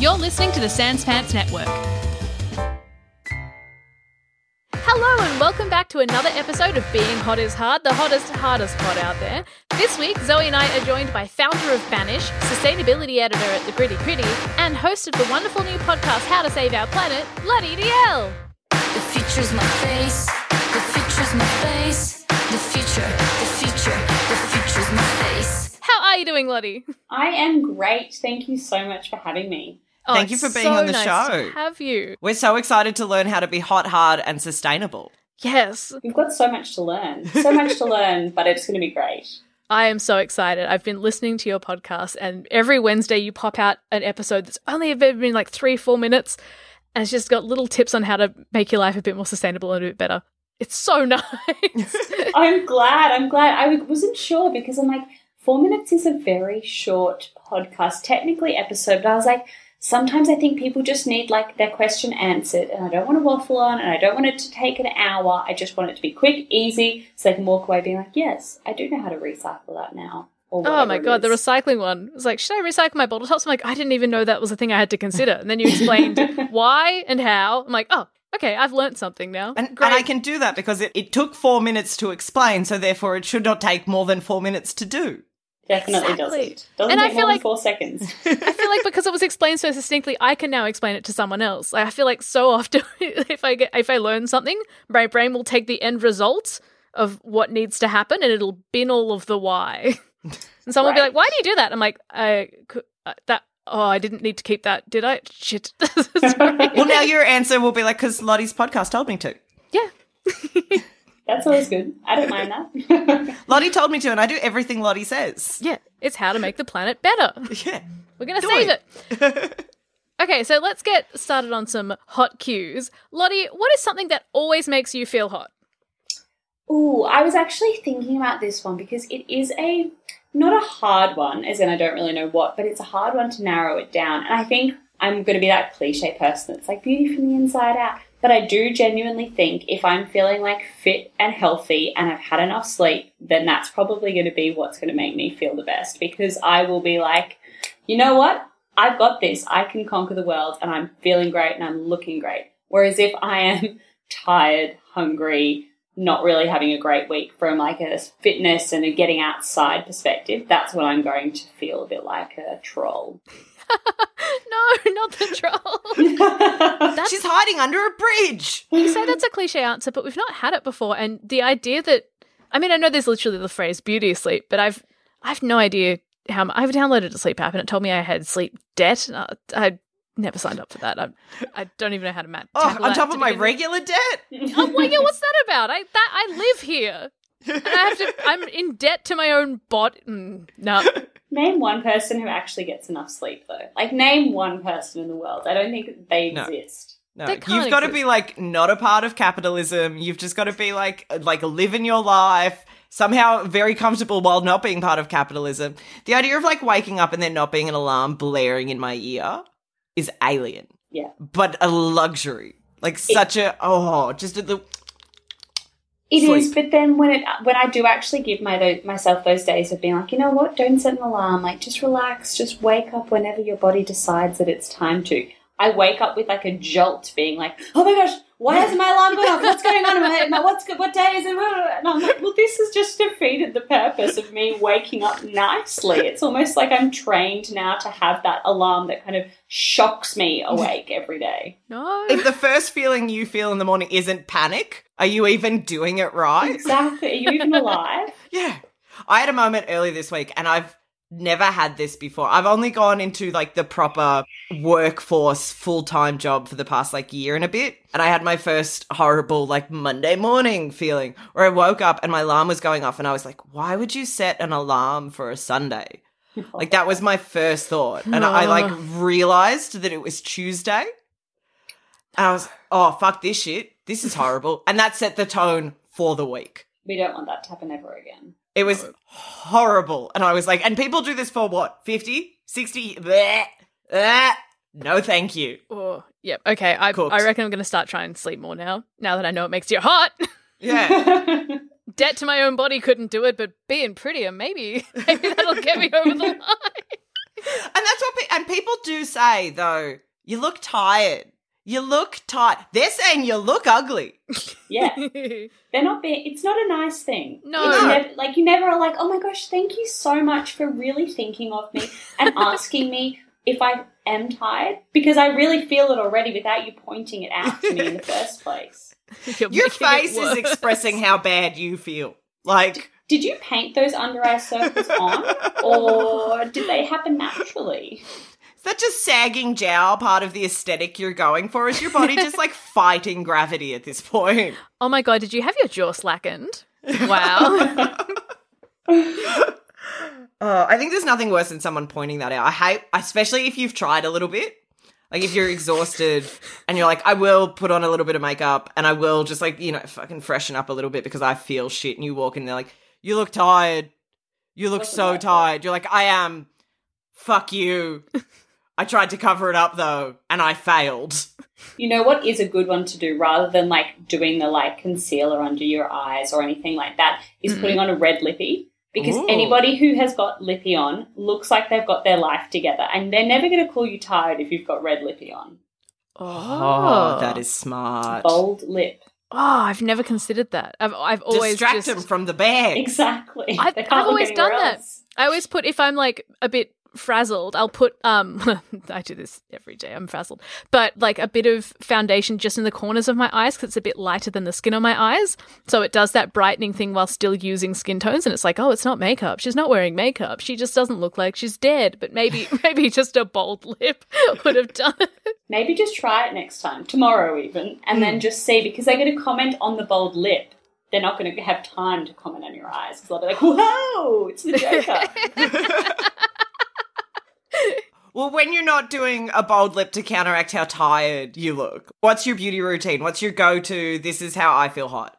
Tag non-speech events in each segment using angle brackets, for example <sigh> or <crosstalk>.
You're listening to the Sans Pants Network. Hello and welcome back to another episode of Being Hot is Hard, the hottest, hardest pod out there. This week, Zoe and I are joined by founder of Banish, sustainability editor at The Gritty Pretty, and host of the wonderful new podcast How to Save Our Planet, Lottie Dalziel. The future's my face. The future's my face. The future, the future, How are you doing, Lottie? I am great. Thank you so much for having me. Oh, Thank you for being so on the nice show. To have you? We're so excited to learn how to be hot, hard, and sustainable. Yes, We've got so much to learn. So much to learn, but it's going to be great. I am so excited. I've been listening to your podcast, and every Wednesday you pop out an episode that's only been like three, four minutes, and it's just got little tips on how to make your life a bit more sustainable and a bit better. It's so <laughs> nice. I'm glad. I'm glad. I wasn't sure because I'm like, four minutes is a very short podcast, technically episode, but I was like, sometimes I think people just need like their question answered, and I don't want to waffle on, and I don't want it to take an hour. I just want it to be quick, easy, so they can walk away being like, yes, I do know how to recycle that now. Oh my it god, the is. recycling one. It was like, should I recycle my bottle tops? I'm like, I didn't even know that was a thing I had to consider. And then you explained <laughs> why and how. I'm like, oh, okay, I've learned something now. And, and I can do that because it, it took four minutes to explain, so therefore it should not take more than four minutes to do. Definitely Exactly. doesn't. Doesn't And I feel more like- than four seconds. <laughs> I feel like because it was explained so succinctly, I can now explain it to someone else. Like, I feel like so often, <laughs> if I get if I learn something, my brain will take the end result of what needs to happen, and it'll bin all of the why. <laughs> and someone will be like, "Why do you do that?" I'm like, "I cou- uh, that oh, I didn't need to keep that, did I? Shit." Well, now your answer will be like, because Lottie's podcast told me to. yeah. That's always good. I don't mind that. <laughs> Lottie told me to, and I do everything Lottie says. Yeah, it's how to make the planet better. Yeah. We're going to save it. it. <laughs> Okay, so let's get started on some hot cues. Lottie, what is something that always makes you feel hot? Ooh, I was actually thinking about this one because it is a not a hard one, as in I don't really know what, but it's a hard one to narrow it down. And I think I'm going to be that cliche person that's like beauty from the inside out. But I do genuinely think if I'm feeling like fit and healthy and I've had enough sleep, then that's probably going to be what's going to make me feel the best because I will be like, you know what? I've got this. I can conquer the world and I'm feeling great and I'm looking great. Whereas if I am <laughs> tired, hungry, not really having a great week from like a fitness and a getting outside perspective, that's when I'm going to feel a bit like a troll. <laughs> No, not the troll. <laughs> She's hiding under a bridge. you say that's a cliche answer, but we've not had it before. And the idea that, I mean, I know there's literally the phrase beauty sleep, but I've, I've no idea how, I've downloaded a sleep app and it told me I had sleep debt. Uh, I never signed up for that. I, I don't even know how to ma- Oh, on top of my regular debt? Oh, well, yeah, what's that about? I that I live here. And I have to. <laughs> I'm in debt to my own bot. Mm, no, Name one person who actually gets enough sleep, though. Like, name one person in the world. I don't think they No. exist. No, you've can't got to be like not a part of capitalism. You've just got to be like like living your life somehow very comfortable while not being part of capitalism. The idea of like waking up and there not being an alarm blaring in my ear is alien, Yeah. but a luxury. Like such a oh, just a the It is, Sleep. but then when it when I do actually give my tho- myself those days of being like, you know what, don't set an alarm, like just relax, just wake up whenever your body decides that it's time to. I wake up with like a jolt, being like, "Oh my gosh, why hasn't my alarm going off? What's going on? Am I- What's good? What day is it?" And I'm like, "Well, this has just defeated the purpose of me waking up nicely. It's almost like I'm trained now to have that alarm that kind of shocks me <laughs> awake every day." No. If the first feeling you feel in the morning isn't panic, are you even doing it right? Exactly. Are you even <laughs> alive? Yeah. I had a moment earlier this week and I've never had this before. I've only gone into like the proper workforce full time job for the past like year and a bit. And I had my first horrible like Monday morning feeling where I woke up and my alarm was going off and I was like, why would you set an alarm for a Sunday? <laughs> Like that was my first thought. And I like <laughs> realized that it was Tuesday. And I was, oh, fuck this shit. This is horrible. And that set the tone for the week. We don't want that to happen ever again. It was horrible. And I was like, and people do this for what? 50? 60? Bleh, bleh. No, thank you. Oh, yep. Okay. I, Cooked. I reckon I'm going to start trying to sleep more now. Now that I know it makes you hot. <laughs> Yeah. <laughs> Debt to my own body couldn't do it, but being prettier, maybe, <laughs> maybe that'll get me over the line. and that's what, pe- and people do say, though, you look tired. You look tired. They're saying you look ugly. yeah. <laughs> They're not being. It's not a nice thing. No. No. never, like you never are like, oh my gosh, thank you so much for really thinking of me and <laughs> asking me if I am tired because I really feel it already without you pointing it out to me in the <laughs> first place. You're Your face is expressing how bad you feel. Like, Did you paint those under eye circles on, or did they happen naturally? Is that just sagging jowl part of the aesthetic you're going for? Is your body just like <laughs> fighting gravity at this point? Oh my god, did you have your jaw slackened? Wow. <laughs> Uh, I think there's nothing worse than someone pointing that out. I hate, especially if you've tried a little bit. Like if you're exhausted and you're like, I will put on a little bit of makeup and I will just like, you know, fucking freshen up a little bit because I feel shit. And you walk in and they're like, you look tired. You look so tired. You're like, I am. Fuck you. <laughs> I tried to cover it up though and I failed. You know what is a good one to do rather than like doing the like concealer under your eyes or anything like that is putting on a red lippy because Ooh. anybody who has got lippy on looks like they've got their life together and they're never going to call you tired if you've got red lippy on. Oh, that oh. is smart. Bold lip. Oh, I've never considered that. I've I've always Distract just, them from the bag. Exactly. I've, I've always done anywhere that. I always put if I'm like a bit frazzled, I'll put um <laughs> I do this every day. I'm frazzled, but like a bit of foundation just in the corners of my eyes because it's a bit lighter than the skin on my eyes, so it does that brightening thing while still using skin tones. And it's like, oh, it's not makeup. She's not wearing makeup. She just doesn't look like she's dead. But maybe <laughs> maybe just a bold lip <laughs> would have done it. Maybe just try it next time, tomorrow even, and Hmm. then just see because they're going to comment on the bold lip. They're not going to have time to comment on your eyes because they'll be like, "Whoa, it's the Joker." Well, when you're not doing a bold lip to counteract how tired you look, what's your beauty routine? What's your go to? This is how I feel hot.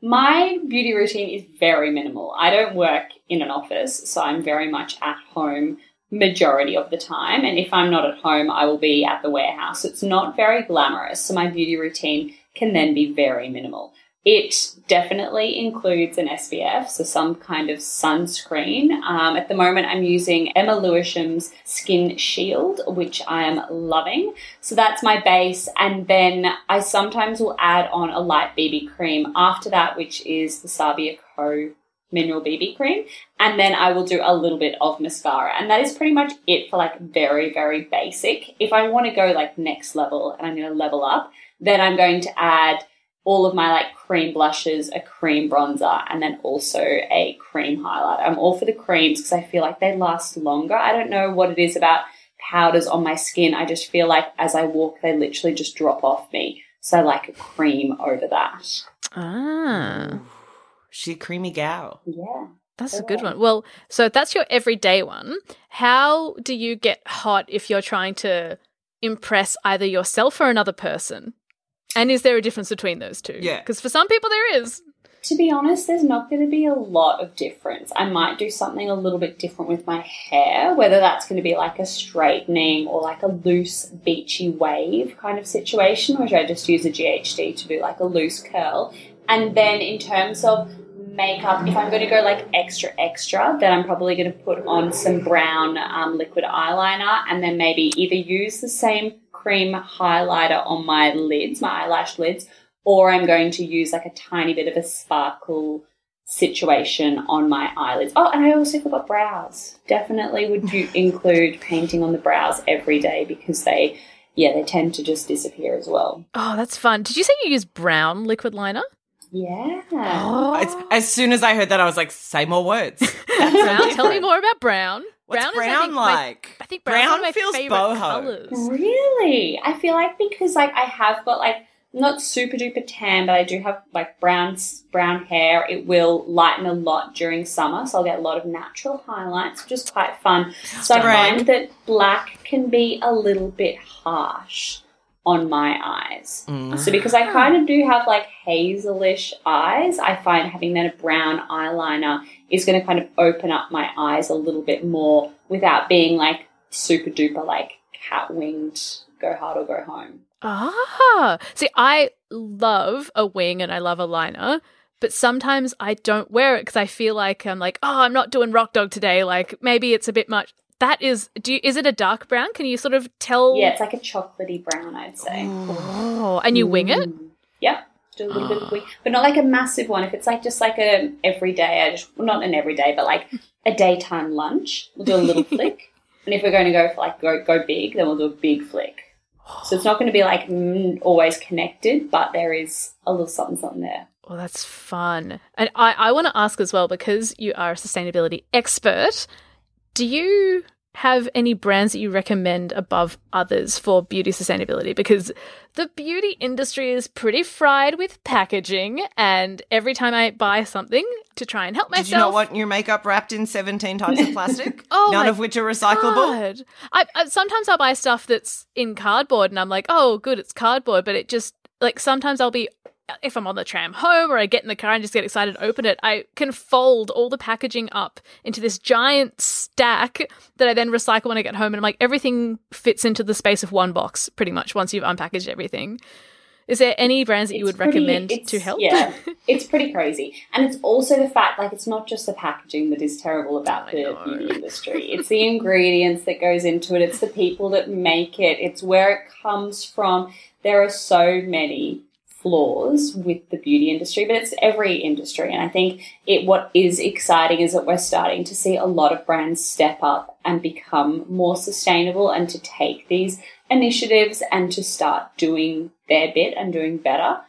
My beauty routine is very minimal. I don't work in an office, so I'm very much at home majority of the time. And if I'm not at home, I will be at the warehouse. It's not very glamorous, so my beauty routine can then be very minimal. It definitely includes an SPF, so some kind of sunscreen. Um, at the moment, I'm using Emma Lewisham's Skin Shield, which I am loving. So that's my base, and then I sometimes will add on a light BB cream after that, which is the Sabia Co mineral BB cream, and then I will do a little bit of mascara, and that is pretty much it for like very very basic. If I want to go like next level and I'm going to level up, then I'm going to add all of my like cream blushes, a cream bronzer, and then also a cream highlighter. I'm all for the creams because I feel like they last longer. I don't know what it is about powders on my skin. I just feel like as I walk, they literally just drop off me. So I like a cream over that. Ah. She a creamy gal. Yeah. That's a good one. Well, so that's your everyday one. How do you get hot if you're trying to impress either yourself or another person? And is there a difference between those two? Yeah. Because for some people there is. To be honest, there's not going to be a lot of difference. I might do something a little bit different with my hair, whether that's going to be like a straightening or like a loose beachy wave kind of situation, which I just use a GHD to do like a loose curl. And then in terms of makeup, if I'm going to go like extra extra, then I'm probably going to put on some brown um, liquid eyeliner and then maybe either use the same cream highlighter on my lids, my eyelash lids, or I'm going to use like a tiny bit of a sparkle situation on my eyelids. Oh, and I also forgot brows. Definitely would you <laughs> include painting on the brows every day because they, yeah, they tend to just disappear as well. Oh, that's fun. Did you say you use brown liquid liner? Yeah. Oh, It's, as soon as I heard that, I was like, say more words. <laughs> Brown. Tell me more about brown. What's brown, brown, is, I think, my- like? I think brown's one of my feels favorite boho. colors. Really? I feel like because like I have got like not super duper tan, but I do have like brown brown hair. It will lighten a lot during summer, so I'll get a lot of natural highlights, which is quite fun. So I find that black can be a little bit harsh on my eyes. Mm. So because I kind of do have like hazelish eyes, I find having that brown eyeliner is going to kind of open up my eyes a little bit more without being like super duper like cat winged go hard or go home. Ah, see, I love a wing and I love a liner, but sometimes I don't wear it because I feel like I'm like, oh, I'm not doing rock dog today. Like maybe it's a bit much. That is, do you, is it a dark brown? Can you sort of tell? Yeah, it's like a chocolatey brown, I'd say. Oh, and you wing it? Mm. Yep. Do a little bit of wing, but not like a massive one. If it's like just like a everyday, I just not an everyday, but like a daytime lunch, we'll do a little <laughs> flick. And if we're going to go for like go go big, then we'll do a big flick. So it's not going to be like mm, always connected, but there is a little something something there. Well, that's fun. And I, I want to ask as well, because you are a sustainability expert, do you have any brands that you recommend above others for beauty sustainability? Because the beauty industry is pretty fried with packaging, and every time I buy something to try and help myself. Did you not want your makeup wrapped in 17 types of plastic? <laughs> Oh None of which are recyclable? I, I sometimes I'll buy stuff that's in cardboard, and I'm like, oh, good, it's cardboard. But it just like sometimes I'll be if I'm on the tram home or I get in the car and just get excited to open it, I can fold all the packaging up into this giant stack that I then recycle when I get home. And I'm like, everything fits into the space of one box pretty much once you've unpackaged everything. Is there any brands that you would pretty- recommend to help? Yeah, <laughs> it's pretty crazy, and it's also the fact like it's not just the packaging that is terrible about I the know. beauty industry. It's the ingredients that goes into it. It's the people that make it. It's where it comes from. There are so many flaws with the beauty industry, but it's every industry. And I think it what is exciting is that we're starting to see a lot of brands step up and become more sustainable and to take these initiatives and to start doing their bit and doing better.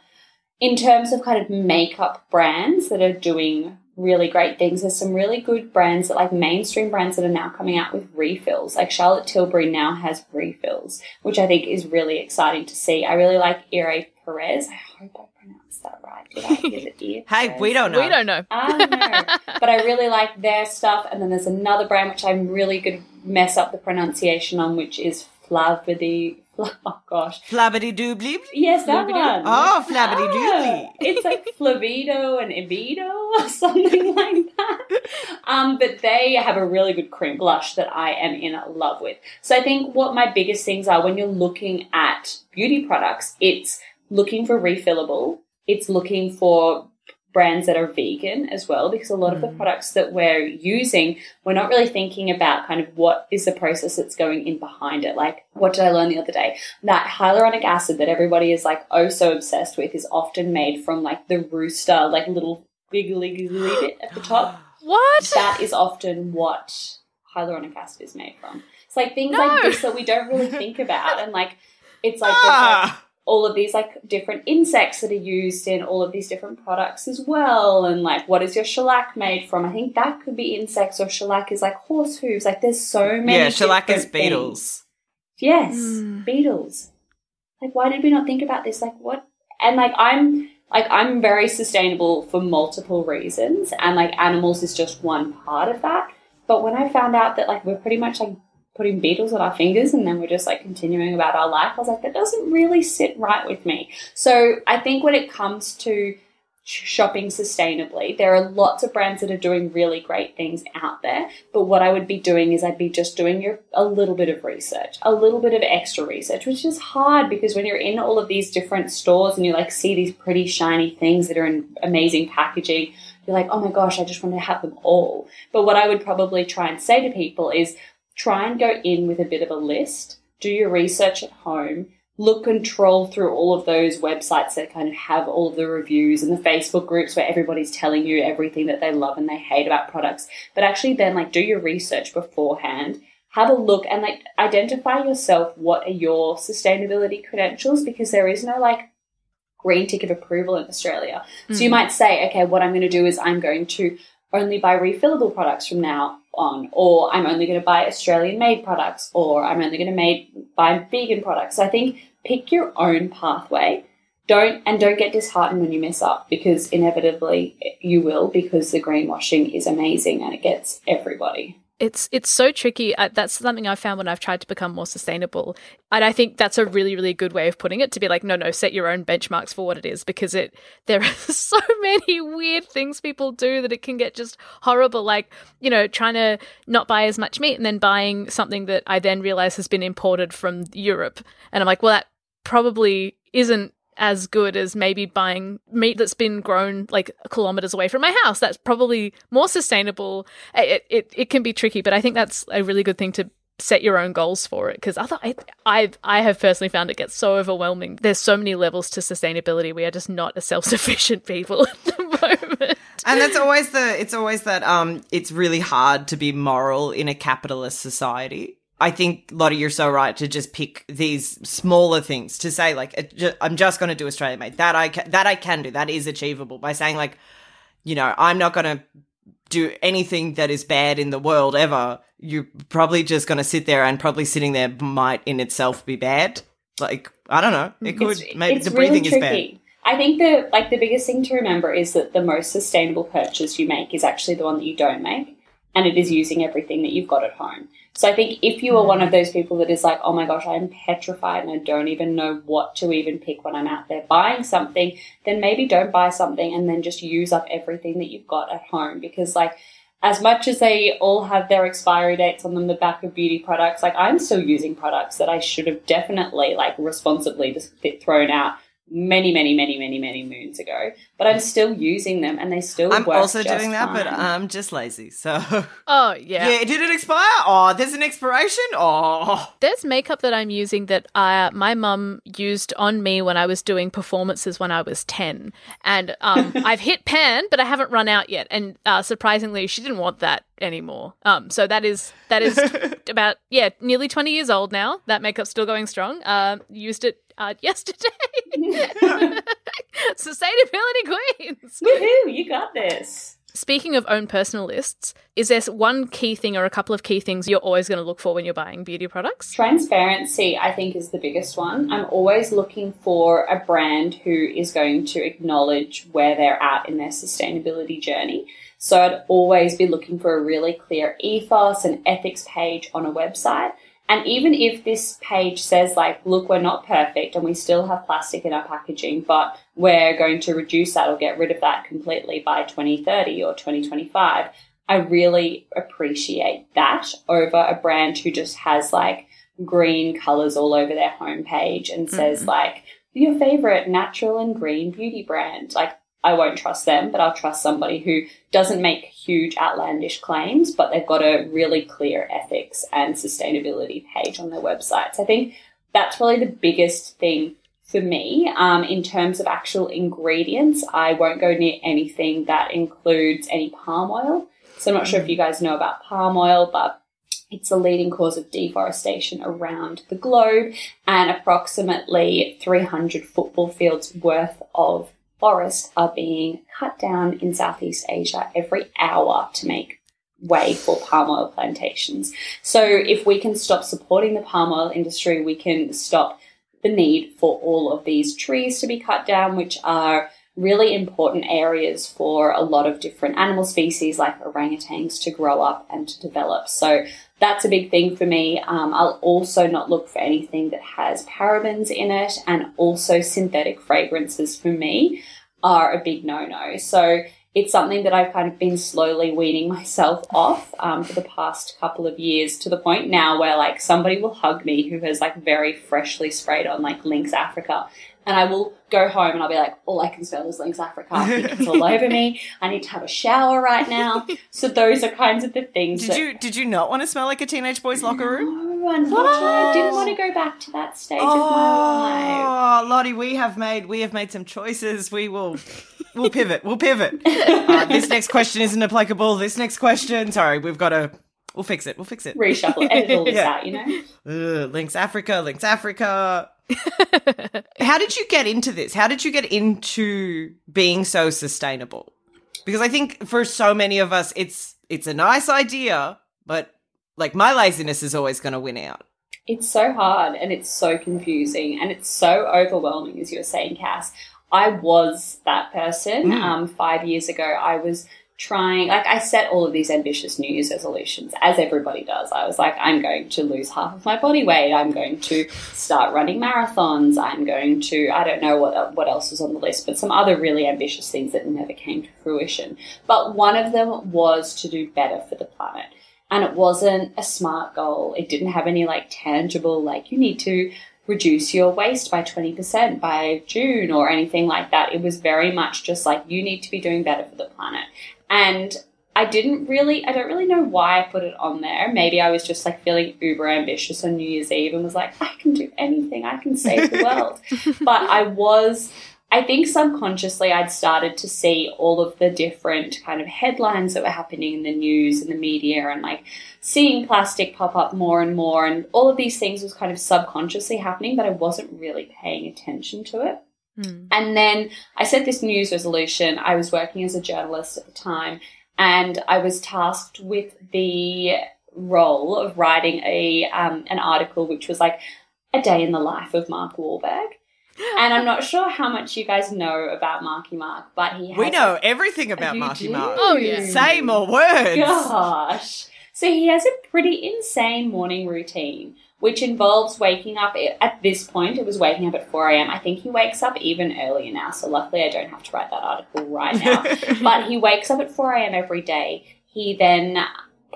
In terms of kind of makeup brands that are doing really great things, there's some really good brands that like mainstream brands that are now coming out with refills. Like Charlotte Tilbury now has refills, which I think is really exciting to see. I really like Ere Perez. I hope I pronounced that right. Did I? Is it Ere <laughs> Hey, Perez? we don't know. We don't know. I don't know. <laughs> but I really like their stuff. And then there's another brand which I'm really going to mess up the pronunciation on, which is Flavity. <laughs> Oh gosh. Flabbity doobly. Yes, that Flabbity- one. Oh, flabbity doobly. it's like Flavido and Evido or something like that. Um, but they have a really good cream blush that I am in love with. So I think what my biggest things are when you're looking at beauty products, it's looking for refillable. It's looking for brands that are vegan as well, because a lot of the products that we're using, we're not really thinking about kind of what is the process that's going in behind it. Like, what did I learn the other day? That hyaluronic acid that everybody is like oh so obsessed with is often made from like the rooster, like little giggly giggly <gasps> bit at the top. What? That is often what hyaluronic acid is made from. It's like things No. like this that we don't really think about, and like it's like Ah, all of these like different insects that are used in all of these different products as well and like what is your shellac made from i think that could be insects or shellac is like horse hooves like there's so many yeah, shellac is different things. beetles. yes Mm. beetles like why did we not think about this like what and like i'm like i'm very sustainable for multiple reasons and like animals is just one part of that but when i found out that like we're pretty much like putting beetles on our fingers and then we're just like continuing about our life i was like that doesn't really sit right with me. So i think when it comes to shopping sustainably there are lots of brands that are doing really great things out there but what i would be doing is i'd be just doing your a little bit of research a little bit of extra research which is hard because when you're in all of these different stores and you like see these pretty shiny things that are in amazing packaging you're like oh my gosh i just want to have them all. But what i would probably try and say to people is try and go in with a bit of a list do your research at home, look and troll through all of those websites that kind of have all of the reviews and the Facebook groups where everybody's telling you everything that they love and they hate about products. But actually then like do your research beforehand. Have a look and like identify yourself what are your sustainability credentials because there is no like green tick of approval in Australia. So you mm. might say, okay, what I'm going to do is I'm going to only buy refillable products from now on, or I'm only going to buy Australian made products, or I'm only going to made, buy vegan products. So I think pick your own pathway. Don't and don't get disheartened when you mess up because inevitably you will because the greenwashing is amazing and it gets everybody. It's it's so tricky. Uh, that's something I've found when I've tried to become more sustainable, and I think that's a really really good way of putting it. To be like, no, no, set your own benchmarks for what it is, because it there are <laughs> so many weird things people do that it can get just horrible. Like you know, trying to not buy as much meat and then buying something that I then realize has been imported from Europe, and I'm like, well, that probably isn't as good as maybe buying meat that's been grown like kilometers away from my house. That's probably more sustainable. It it, it can be tricky, but I think that's a really good thing to set your own goals for it because I thought I, I I have personally found it gets so overwhelming. There's so many levels to sustainability. We are just not a self sufficient <laughs> people at the moment. and that's always the it's always that um it's really hard to be moral in a capitalist society i think lottie you're so right to just pick these smaller things to say like i'm just going to do australia made. That i can that i can do. That is achievable by saying like you know i'm not going to do anything that is bad in the world ever. You're probably just going to sit there and probably sitting there might in itself be bad. Like i don't know. It could It's- maybe it's the breathing really is bad. I think the like the biggest thing to remember is that the most sustainable purchase you make is actually the one that you don't make, and it is mm. using everything that you've got at home. So I think if you are one mm. of those people that is like, oh my gosh, I'm petrified and I don't even know what to even pick when I'm out there buying something, then maybe don't buy something and then just use up everything that you've got at home. Because like as much as they all have their expiry dates on them, the back of beauty products, like I'm still using products that I should have definitely like responsibly just thrown out many, many, many, many, many moons ago. But I'm still using them, and they still. Work. I'm work also just doing that but i'm just lazy so Oh <laughs> yeah. Yeah, did it expire? Oh, there's an expiration? Oh. There's makeup that I'm using that uh, my mum used on me when I was doing performances when I was 10. And um, <laughs> I've hit pan, but I haven't run out yet. And uh, surprisingly, she didn't want that anymore. Um, so that is that is <laughs> about, yeah, nearly 20 years old now. That makeup's still going strong. Uh, used it uh, yesterday. <laughs> Sustainability queens. Woohoo! You got this. Speaking of own personal lists, is there one key thing or a couple of key things you're always going to look for when you're buying beauty products? Transparency, I think, is the biggest one. I'm always looking for a brand who is going to acknowledge where they're at in their sustainability journey. So I'd always be looking for a really clear ethos and ethics page on a website. And even if this page says, like, look, we're not perfect and we still have plastic in our packaging, but we're going to reduce that or get rid of that completely by 2030 or 2025, I really appreciate that over a brand who just has like green colors all over their homepage and says mm-hmm. like your favorite natural and green beauty brand. Like I won't trust them, but I'll trust somebody who doesn't make huge outlandish claims, but they've got a really clear ethics and sustainability page on their websites. I think that's probably the biggest thing for me um, in terms of actual ingredients. I won't go near anything that includes any palm oil. So I'm not sure if you guys know about palm oil, but it's a leading cause of deforestation around the globe, and approximately 300 football fields worth of forest are being cut down in Southeast Asia every hour to make way for palm oil plantations. So if we can stop supporting the palm oil industry, we can stop the need for all of these trees to be cut down, which are really important areas for a lot of different animal species like orangutans to grow up and to develop. So that's a big thing for me. Um, I'll also not look for anything that has parabens in it, and also synthetic fragrances for me are a big no no. So it's something that I've kind of been slowly weaning <laughs> myself off um, for the past couple of years to the point now where like somebody will hug me who has like very freshly sprayed on like Lynx Africa And I will go home and I'll be like, all I can smell is Lynx Africa. It's all over me. I need to have a shower right now. So those are kinds of the things Did that you did you not want to smell like a teenage boy's locker room? No, unfortunately, I didn't want to go back to that stage of my life. Oh, Lottie, we have made we have made some choices. We will we'll pivot. We'll pivot. Uh, this next question isn't applicable. This next question, sorry, we've got to. We'll fix it. We'll fix it. Reshuffle, edit all this <laughs> Yeah. out, you know? Ugh, Lynx Africa, Lynx Africa. <laughs> How did you get into this? How did you get into being so sustainable? Because I think for so many of us, it's it's a nice idea, but like my laziness is always going to win out. It's so hard and it's so confusing and it's so overwhelming, as you were saying, Cass. I was that person. Mm. Um, five years ago, I was trying, like, I set all of these ambitious New Year's resolutions, as everybody does. I was like, I'm going to lose half of my body weight. I'm going to start running marathons. I'm going to, I don't know what, what else was on the list, but some other really ambitious things that never came to fruition. But one of them was to do better for the planet and it wasn't a smart goal. It didn't have any like tangible, like you need to reduce your waste by 20% by June or anything like that. It was very much just like you need to be doing better for the planet. And I didn't really, I don't really know why I put it on there. Maybe I was just like feeling uber ambitious on New Year's Eve and was like, I can do anything, I can save the world. <laughs> but I was, I think subconsciously I'd started to see all of the different kind of headlines that were happening in the news and the media and like seeing plastic pop up more and more and all of these things was kind of subconsciously happening, but I wasn't really paying attention to it. And then I set this news resolution. I was working as a journalist at the time, and I was tasked with the role of writing a um, an article which was like a day in the life of Mark Wahlberg. <gasps> And I'm not sure how much you guys know about Marky Mark, but he has We know everything about Marky do? Mark. Oh, yeah. Say more words. Gosh. So he has a pretty insane morning routine, which involves waking up at this point, it was waking up at 4 a.m. I think he wakes up even earlier now. So luckily I don't have to write that article right now. <laughs> but he wakes up at 4 a.m. every day. He then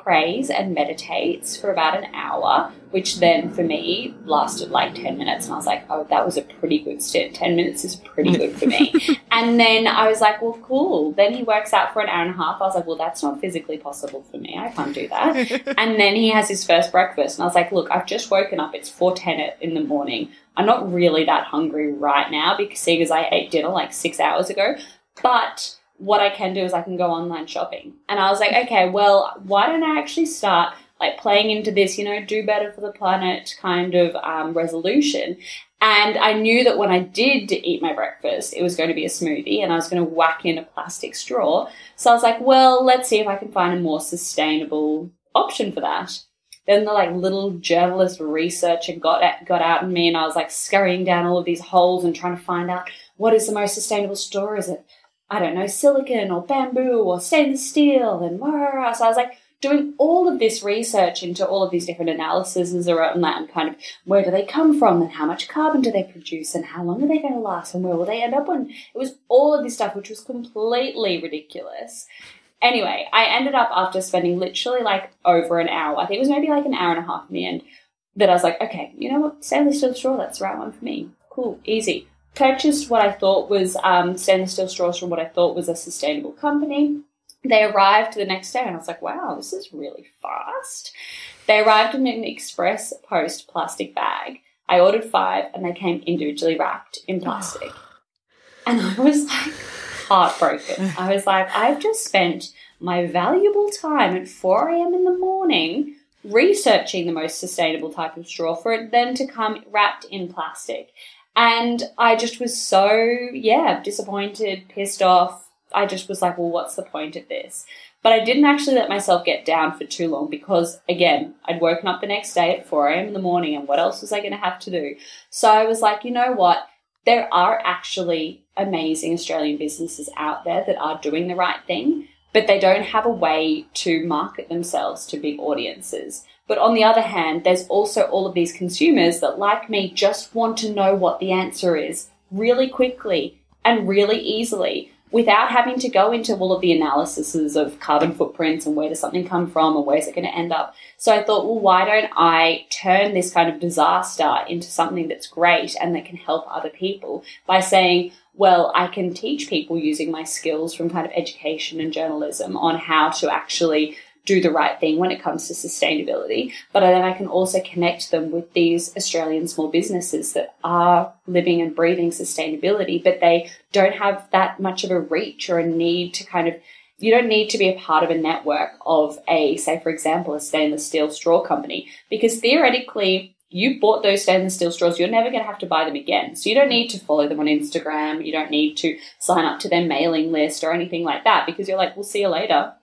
prays and meditates for about an hour, which then for me lasted like 10 minutes. And I was like, oh, that was a pretty good stint. 10 minutes is pretty good for me. <laughs> and then I was like, well, cool. Then he works out for an hour and a half. I was like, well, that's not physically possible for me. I can't do that. <laughs> and then he has his first breakfast. And I was like, look, I've just woken up. It's 4.10 in the morning. I'm not really that hungry right now because seeing as I ate dinner like six hours ago. But what I can do is I can go online shopping. And I was like, okay, well, why don't I actually start like playing into this, you know, do better for the planet kind of um, resolution. And I knew that when I did eat my breakfast, it was going to be a smoothie and I was going to whack in a plastic straw. So I was like, well, let's see if I can find a more sustainable option for that. Then the like little journalist researcher got at, got out in me and I was like scurrying down all of these holes and trying to find out what is the most sustainable straw. Is it I don't know, silicon or bamboo or stainless steel and blah. So I was like doing all of this research into all of these different analyses around that and kind of where do they come from and how much carbon do they produce and how long are they going to last and where will they end up when it was all of this stuff which was completely ridiculous. Anyway, I ended up after spending literally like over an hour, I think it was maybe like an hour and a half in the end, that I was like, okay, you know what, stainless steel straw, that's the right one for me. Cool, easy purchased what I thought was um, stainless steel straws from what I thought was a sustainable company. They arrived the next day, and I was like, wow, this is really fast. They arrived in an express post plastic bag. I ordered five, and they came individually wrapped in plastic. <sighs> and I was like, heartbroken. I was like, I've just spent my valuable time at 4 a.m. in the morning researching the most sustainable type of straw for it then to come wrapped in plastic. And I just was so, yeah, disappointed, pissed off. I just was like, well, what's the point of this? But I didn't actually let myself get down for too long because, again, I'd woken up the next day at 4 a.m. in the morning and what else was I going to have to do? So I was like, you know what? There are actually amazing Australian businesses out there that are doing the right thing, but they don't have a way to market themselves to big audiences. But on the other hand, there's also all of these consumers that, like me, just want to know what the answer is really quickly and really easily. without having to go into all of the analyses of carbon footprints and where does something come from and where's it going to end up. So I thought, well, why don't I turn this kind of disaster into something that's great and that can help other people by saying, well, I can teach people using my skills from kind of education and journalism on how to actually do the right thing when it comes to sustainability. But then I can also connect them with these Australian small businesses that are living and breathing sustainability, but they don't have that much of a reach or a need to kind of you don't need to be a part of a network of a, say, for example, a stainless steel straw company, because theoretically, you bought those stainless steel straws, you're never going to have to buy them again. So you don't need to follow them on Instagram. You don't need to sign up to their mailing list or anything like that because you're like, we'll see you later.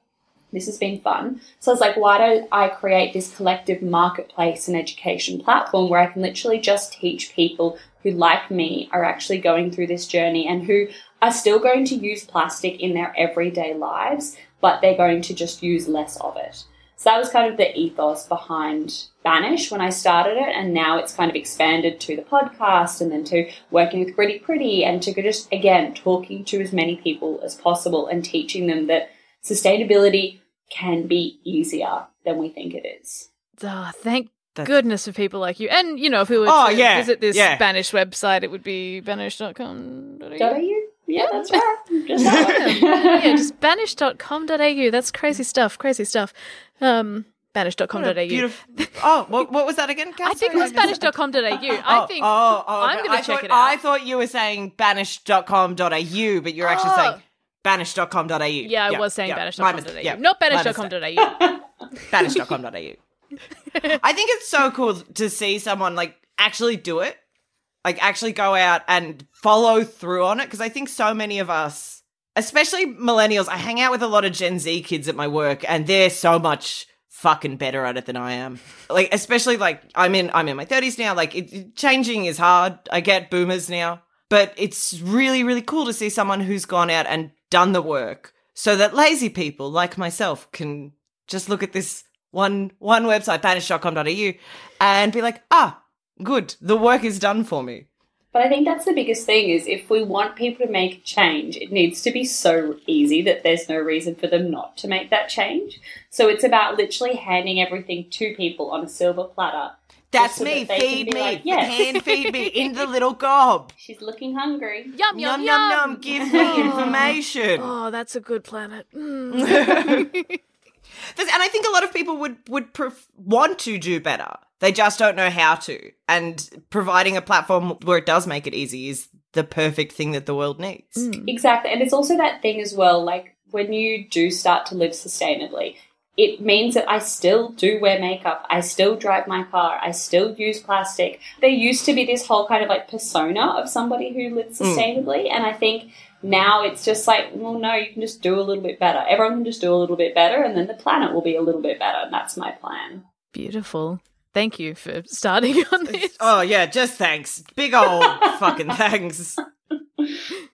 This has been fun. So I was like, why don't I create this collective marketplace and education platform where I can literally just teach people who, like me, are actually going through this journey and who are still going to use plastic in their everyday lives, but they're going to just use less of it. So that was kind of the ethos behind Banish when I started it, and now it's kind of expanded to the podcast and then to working with Gritty Pretty and to just, again, talking to as many people as possible and teaching them that sustainability can be easier than we think it is. Oh, thank goodness for people like you. And, you know, if we were Oh, to yeah, visit this yeah. Banish website, it would be banish.com. Don't you? Yeah, that's right. <laughs> Just that one. yeah, just banish.com.au. That's crazy stuff. Crazy stuff. Um, banish.com.au. Beautiful. Oh, what, what was that again? I think it was banish.com.au. <laughs> I think Oh, oh, I'm going to check thought- it out. I thought you were saying banish.com.au, but you're actually Oh. saying banish.com.au. yeah, I was saying yeah. banish.com.au. Yeah, Not banish.com.au. <laughs> banish.com.au. <laughs> I think it's so cool to see someone like actually do it, like actually go out and follow through on it. Because I think so many of us, especially millennials, I hang out with a lot of Gen Z kids at my work, and they're so much fucking better at it than I am. Like, especially like I'm in I'm in my thirties now. Like, it- changing is hard. I get boomers now, but it's really really cool to see someone who's gone out and done the work, so that lazy people like myself can just look at this one one website, banish.com.au, and be like, ah, good, the work is done for me. But I think that's the biggest thing is if we want people to make change, it needs to be so easy that there's no reason for them not to make that change. So it's about literally handing everything to people on a silver platter. That's so me. they can Feed me. like, yeah. Hand feed me in the <laughs> little gob. She's looking hungry. Yum, Yum yum, yum yum. yum. Give me <laughs> information. Oh, that's a good planet. <laughs> Mm. And I think a lot of people would would pref- want to do better. They just don't know how to. And providing a platform where it does make it easy is the perfect thing that the world needs. Exactly. And it's also that thing as well, like when you do start to live sustainably, it means that I still do wear makeup. I still drive my car. I still use plastic. There used to be this whole kind of like persona of somebody who lives hmm. sustainably. And I think now it's just like, well, no, you can just do a little bit better. Everyone can just do a little bit better, and then the planet will be a little bit better. And that's my plan. Beautiful. Thank you for starting <laughs> on this. Oh yeah, just thanks. Big old fucking thanks. <laughs>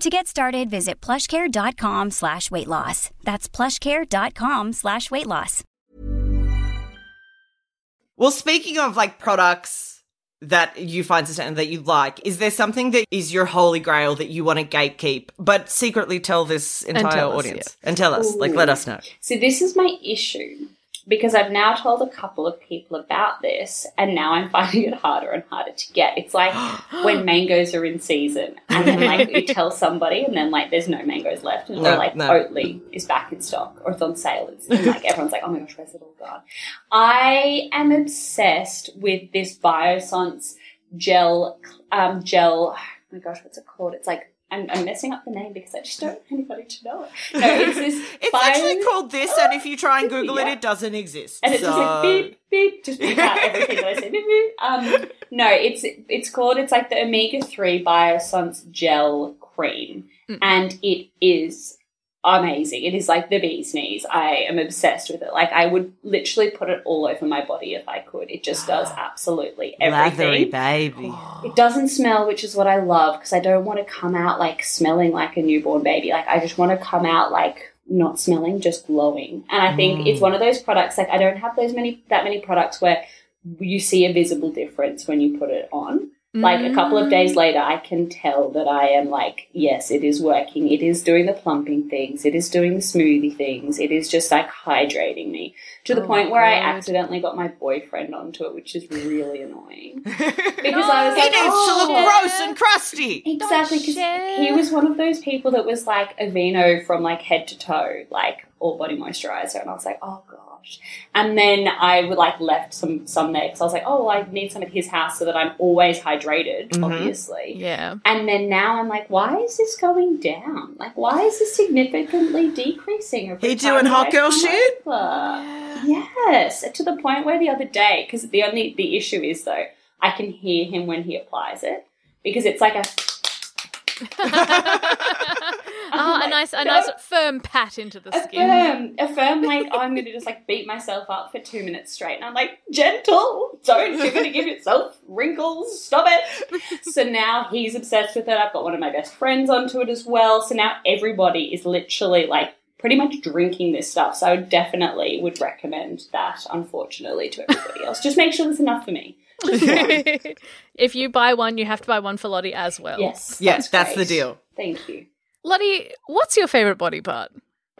To get started, visit plushcare.com slash weight loss. That's plushcare.com slash weight loss. Well, speaking of like products that you find sustainable that you like, is there something that is your holy grail that you want to gatekeep, but secretly tell this entire tell us, audience and tell us? Like, let us know. So this is my issue because I've now told a couple of people about this, and now I'm <laughs> finding it harder and harder to get. It's like <gasps> when mangoes are in season, and then like you <laughs> tell somebody, and then like there's no mangoes left, and No, or like no. Oatly is back in stock or it's on sale. It's and, like everyone's like, oh my gosh, where's it all gone? I am obsessed with this Biossance gel, um, gel. Oh my gosh, what's it called? It's like. I'm, I'm messing up the name because I just don't <laughs> want anybody to know it. No, it's this. <laughs> It's bio- actually called this, and if you try and <laughs> Google it, Yeah. it doesn't exist. and it's just like beep beep, just beep out everything that I say. Beep, beep. Um, no, it's it's called it's like the omega three Biossance gel cream, and it is amazing. It is like the bee's knees. I am obsessed with it. Like I would literally put it all over my body if I could. It just does <gasps> absolutely everything. Lathery everything. baby. It doesn't smell, which is what I love because I don't want to come out like smelling like a newborn baby. Like I just want to come out like not smelling, just glowing. And I think Mm. it's one of those products. Like I don't have those many that many products where you see a visible difference when you put it on. Like a couple of days mm. later, I can tell that I am like, yes, it is working. It is doing the plumping things. It is doing the smoothie things. It is just like hydrating me to the Oh point where I accidentally got my boyfriend onto it, which is really annoying <laughs> because I was He like, needs to oh, look gross and crusty. Exactly, because he was one of those people that was like Aveeno from like head to toe, like all body moisturizer, and I was like, oh And then I would like left some some there because I was like, oh, well, I need some at his house so that I'm always hydrated, Mhm. obviously. Yeah. And then now I'm like, why is this going down? Like, why is this significantly decreasing? every He doing hot girl shit? Yes, to the point where the other day, because the only the issue is though, I can hear him when he applies it because it's like a <laughs> <laughs> oh, a nice, a nice firm pat into the a skin. firm, a firm like I'm going to just like beat myself up for two minutes straight, and I'm like, gentle, don't you're going to give yourself wrinkles, stop it. <laughs> so now he's obsessed with it. I've got one of my best friends onto it as well. So now everybody is literally like pretty much drinking this stuff. So I definitely would recommend that. Unfortunately, to everybody else, just make sure there's enough for me. <laughs> if you buy one, you have to buy one for Lottie as well. Yes, Yes, that's the deal. Thank you. Lottie, what's your favorite body part?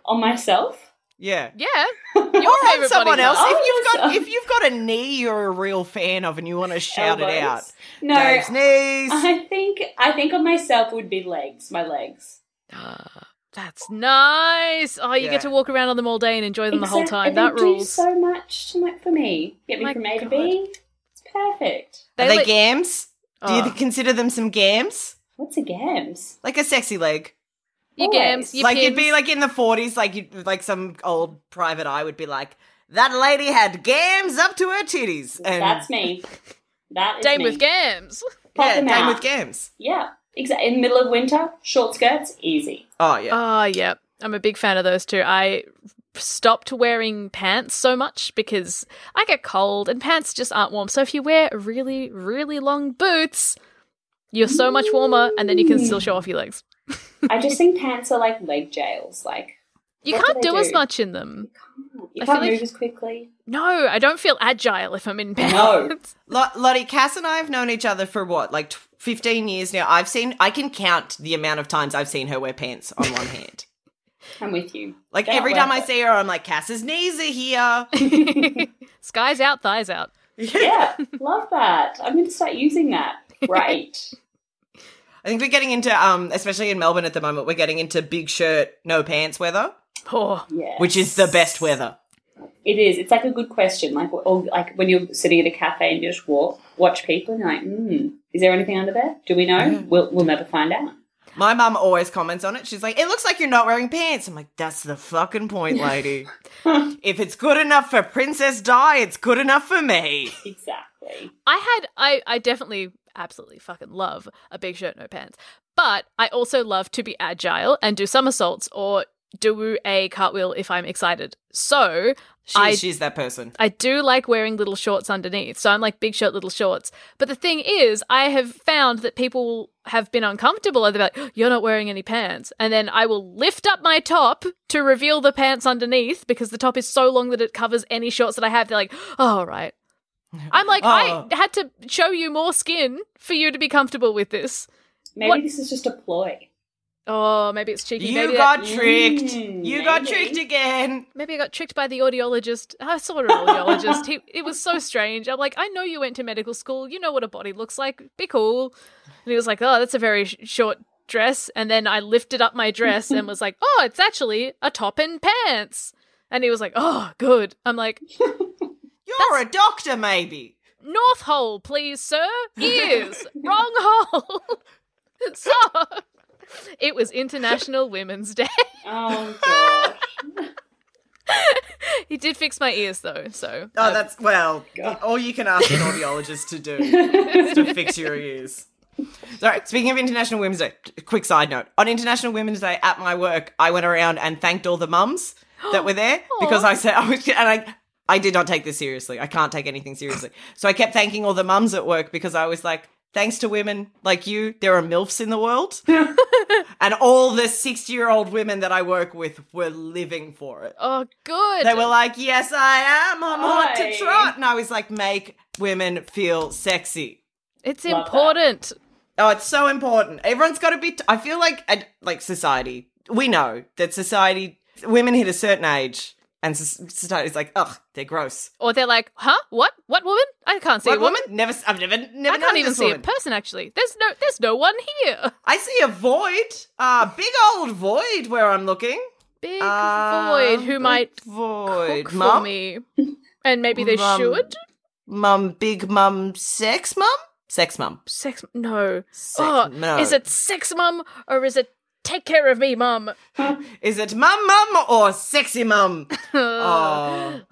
On myself. Yeah. Yeah. <laughs> Or Your on favorite someone else. part. Oh, if you've got if you've got a knee you're a real fan of and you want to <laughs> shout it out. No, Dave's knees. I think I think on myself would be legs. My legs. Ah, That's nice. Oh, you Yeah. get to walk around on them all day and enjoy them the whole Exact- time. they That do rules. so much to my, for me. Get me My from A to B. It's perfect. Are they let- gams? Do you Oh. consider them some gams? What's a gams? Like a sexy leg. Your Always. gams, your like it'd be like in the forties, like you like some old private eye would be like, that lady had gams up to her titties. And That's me. That is Dame me. with gams. Pop yeah, dame out. with gams. Yeah, exactly. In the middle of winter, short skirts, easy. Oh yeah. Oh, yeah. I'm a big fan of those too. I stopped wearing pants so much because I get cold and pants just aren't warm. So if you wear really, really long boots, you're so much warmer and then you can still mm. show off your legs. <laughs> I just think pants are like leg jails. Like You can't they do, as much in them. you I can't feel like- move as quickly. No, I don't feel agile if I'm in pants. No. <laughs> Lo- Lottie, Cass and I have known each other for what, like tw- 15 years now. I've seen, I can count the amount of times I've seen her wear pants on one hand. <laughs> I'm with you. Like They're every time I worth it. see her, I'm like, Cass's knees are here. Skies out, thighs out. Yeah, love that. I'm going to start using that. Great. I think we're getting into, um, especially in Melbourne at the moment, we're getting into big shirt, no pants weather, Oh, Yeah. which is the best weather. It is. It's like a good question. Like, or like when you're sitting at a cafe and you just walk, watch people, and you're like, hmm, is there anything under there? Do we know? We'll, we'll never find out. My mum always comments on it. She's like, it looks like you're not wearing pants. I'm like, that's the fucking point, lady. <laughs> if it's good enough for Princess Di, it's good enough for me. Exactly. I had I I definitely absolutely fucking love a big shirt no pants. But I also love to be agile and do somersaults or do a cartwheel if I'm excited. So She, I she's that person. I do like wearing little shorts underneath. So I'm like big shirt, little shorts. But the thing is, I have found that people have been uncomfortable. They're like, oh, you're not wearing any pants. And then I will lift up my top to reveal the pants underneath because the top is so long that it covers any shorts that I have. They're like, oh, all right. I'm like, Oh. I had to show you more skin for you to be comfortable with this. Maybe What- this is just a ploy. Oh, maybe it's cheeky. You maybe got that- tricked. Mm, you got tricked again. Maybe I got tricked by the audiologist. I saw an audiologist. he, it was so strange. I'm like, I know you went to medical school. You know what a body looks like. Be cool. And he was like, oh, that's a very sh- short dress. And then I lifted up my dress and was like, oh, it's actually a top and pants. And he was like, oh, good. I'm like, You're a doctor, maybe. North Hole, please, sir. Ears. <laughs> Wrong hole. <laughs> so, it was International Women's Day. Oh <laughs> god. He did fix my ears, though. So, Oh, uh, that's well. All you can ask an audiologist to do is to fix your ears. Sorry. Speaking of International Women's Day, quick side note: on International Women's Day at my work, I went around and thanked all the mums that were there <gasps> because I said I was, and I. I did not take this seriously. I can't take anything seriously. <laughs> So I kept thanking all the mums at work because I was like, thanks to women like you, there are MILFs in the world. <laughs> and all the 60 year old women that I work with were living for it. oh, good. They were like, "Yes, I am. I'm hot to Aye. trot," and I was like, "Make women feel sexy." It's Love that. important. Oh, it's so important. Everyone's got to be. T- I feel like, like society. We know that society, women hit a certain age, and society's like, "Ugh, they're gross." Or they're like, huh? What? What woman? I can't see What a woman. woman? Never. I've never. Never. I can't even see woman. a person actually. There's no there's no one here. I see a void. Uh, big old void where I'm looking. Big Uh, void who might void. cook for me. And maybe they Mum. should. mum, big mum, sex mum, sex mum. Sex no. Sex- oh, no. is it sex mum or is it take care of me mum? <laughs> Is it mum mum or sexy mum? <laughs> oh.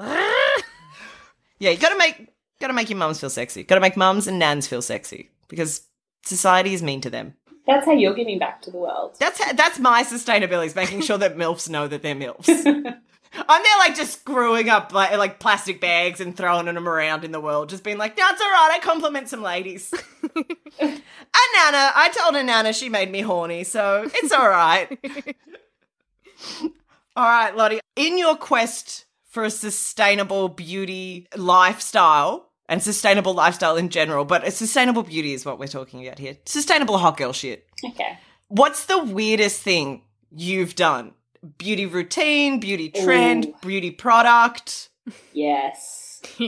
Yeah, you gotta make gotta make your mums feel sexy. Gotta make mums and nans feel sexy because society is mean to them. That's how you're giving back to the world. That's that's my sustainability is making sure that <laughs> milfs know that they're milfs. I'm there like just screwing up like like plastic bags and throwing them around in the world, just being like, "No, it's all right. I compliment some ladies." <laughs> a nana, I told a nana she made me horny, so it's all right. <laughs> all right, Lottie. In your quest for a sustainable beauty lifestyle and sustainable lifestyle in general, but a sustainable beauty is what we're talking about here. Sustainable hot girl shit. Okay. What's the weirdest thing you've done? Beauty routine, beauty trend, Ooh. beauty product. Yes. <laughs>